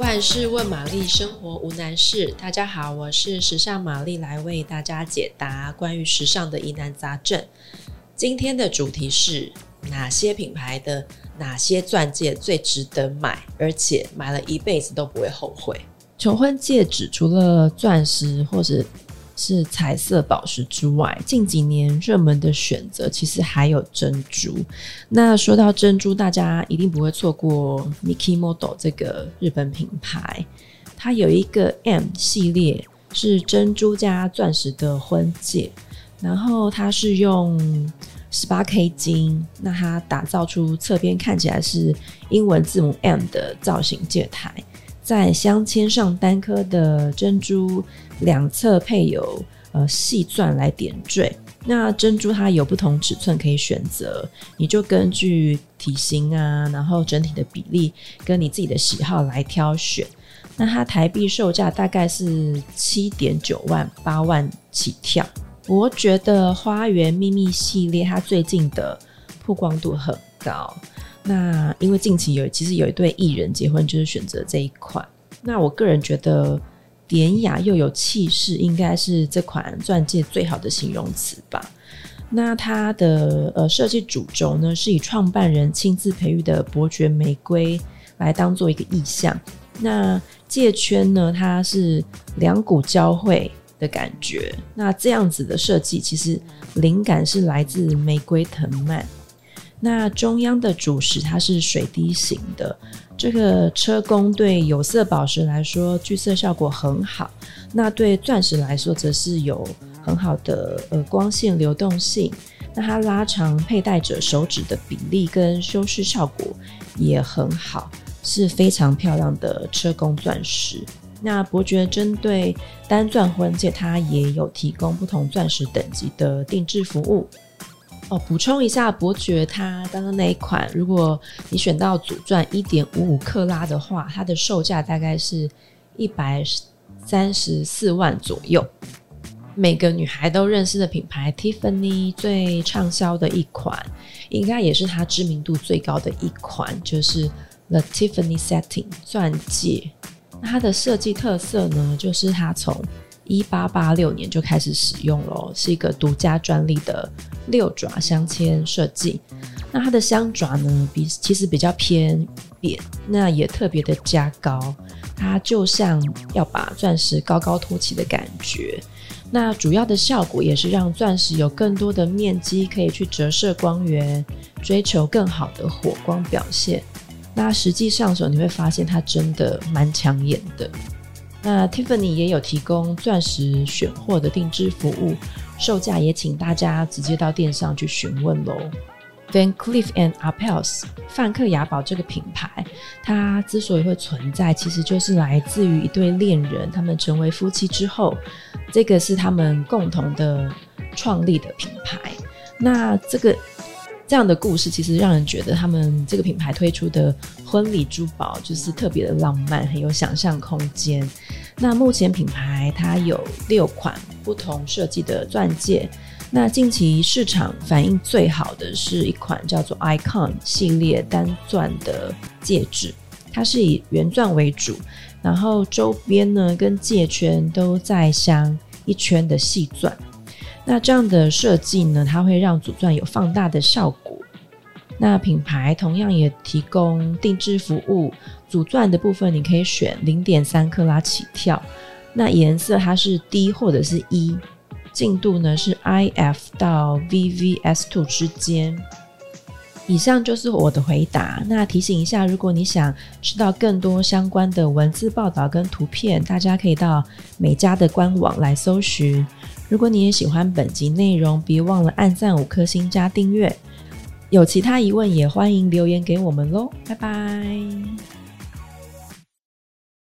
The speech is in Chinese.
万事问玛丽，生活无难事。大家好，我是时尚玛丽，来为大家解答关于时尚的疑难杂症。今天的主题是哪些品牌的哪些钻戒最值得买，而且买了一辈子都不会后悔？求婚戒指除了钻石或者是彩色宝石之外，近几年热门的选择其实还有珍珠。那说到珍珠，大家一定不会错过 Mikimoto 这个日本品牌。它有一个 M 系列是珍珠加钻石的婚戒，然后它是用十八 K 金，那它打造出侧边看起来是英文字母 M 的造型戒台。在镶嵌上单颗的珍珠，两侧配有呃细钻来点缀。那珍珠它有不同尺寸可以选择，你就根据体型啊，然后整体的比例跟你自己的喜好来挑选。那它台币售价大概是七点九万八万起跳。我觉得花园秘密系列它最近的曝光度很高。那因为近期有其实有一对艺人结婚，就是选择这一款。那我个人觉得典雅又有气势，应该是这款钻戒最好的形容词吧。那它的呃设计主轴呢，是以创办人亲自培育的伯爵玫瑰来当做一个意象。那戒圈呢，它是两股交汇的感觉。那这样子的设计，其实灵感是来自玫瑰藤蔓。那中央的主石它是水滴形的，这个车工对有色宝石来说聚色效果很好，那对钻石来说则是有很好的呃光线流动性，那它拉长佩戴者手指的比例跟修饰效果也很好，是非常漂亮的车工钻石。那伯爵针对单钻婚戒，它也有提供不同钻石等级的定制服务。哦，补充一下，伯爵它刚刚那一款，如果你选到主钻一点五五克拉的话，它的售价大概是一百三十四万左右。每个女孩都认识的品牌 Tiffany 最畅销的一款，应该也是它知名度最高的一款，就是 The Tiffany Setting 钻戒。那它的设计特色呢，就是它从一八八六年就开始使用了，是一个独家专利的六爪镶嵌设计。那它的镶爪呢，比其实比较偏扁，那也特别的加高，它就像要把钻石高高托起的感觉。那主要的效果也是让钻石有更多的面积可以去折射光源，追求更好的火光表现。那实际上手你会发现它真的蛮抢眼的。那 Tiffany 也有提供钻石选货的定制服务，售价也请大家直接到店上去询问喽。Van Cleef and Arpels 梵克雅宝这个品牌，它之所以会存在，其实就是来自于一对恋人，他们成为夫妻之后，这个是他们共同的创立的品牌。那这个。这样的故事其实让人觉得他们这个品牌推出的婚礼珠宝就是特别的浪漫，很有想象空间。那目前品牌它有六款不同设计的钻戒，那近期市场反应最好的是一款叫做 Icon 系列单钻的戒指，它是以圆钻为主，然后周边呢跟戒圈都在镶一圈的细钻。那这样的设计呢，它会让主钻有放大的效果。那品牌同样也提供定制服务，主钻的部分你可以选零点三克拉起跳。那颜色它是 D 或者是 E，净度呢是 IF 到 V V S two 之间。以上就是我的回答。那提醒一下，如果你想知道更多相关的文字报道跟图片，大家可以到美家的官网来搜寻。如果你也喜欢本集内容，别忘了按赞五颗星加订阅。有其他疑问也欢迎留言给我们喽，拜拜。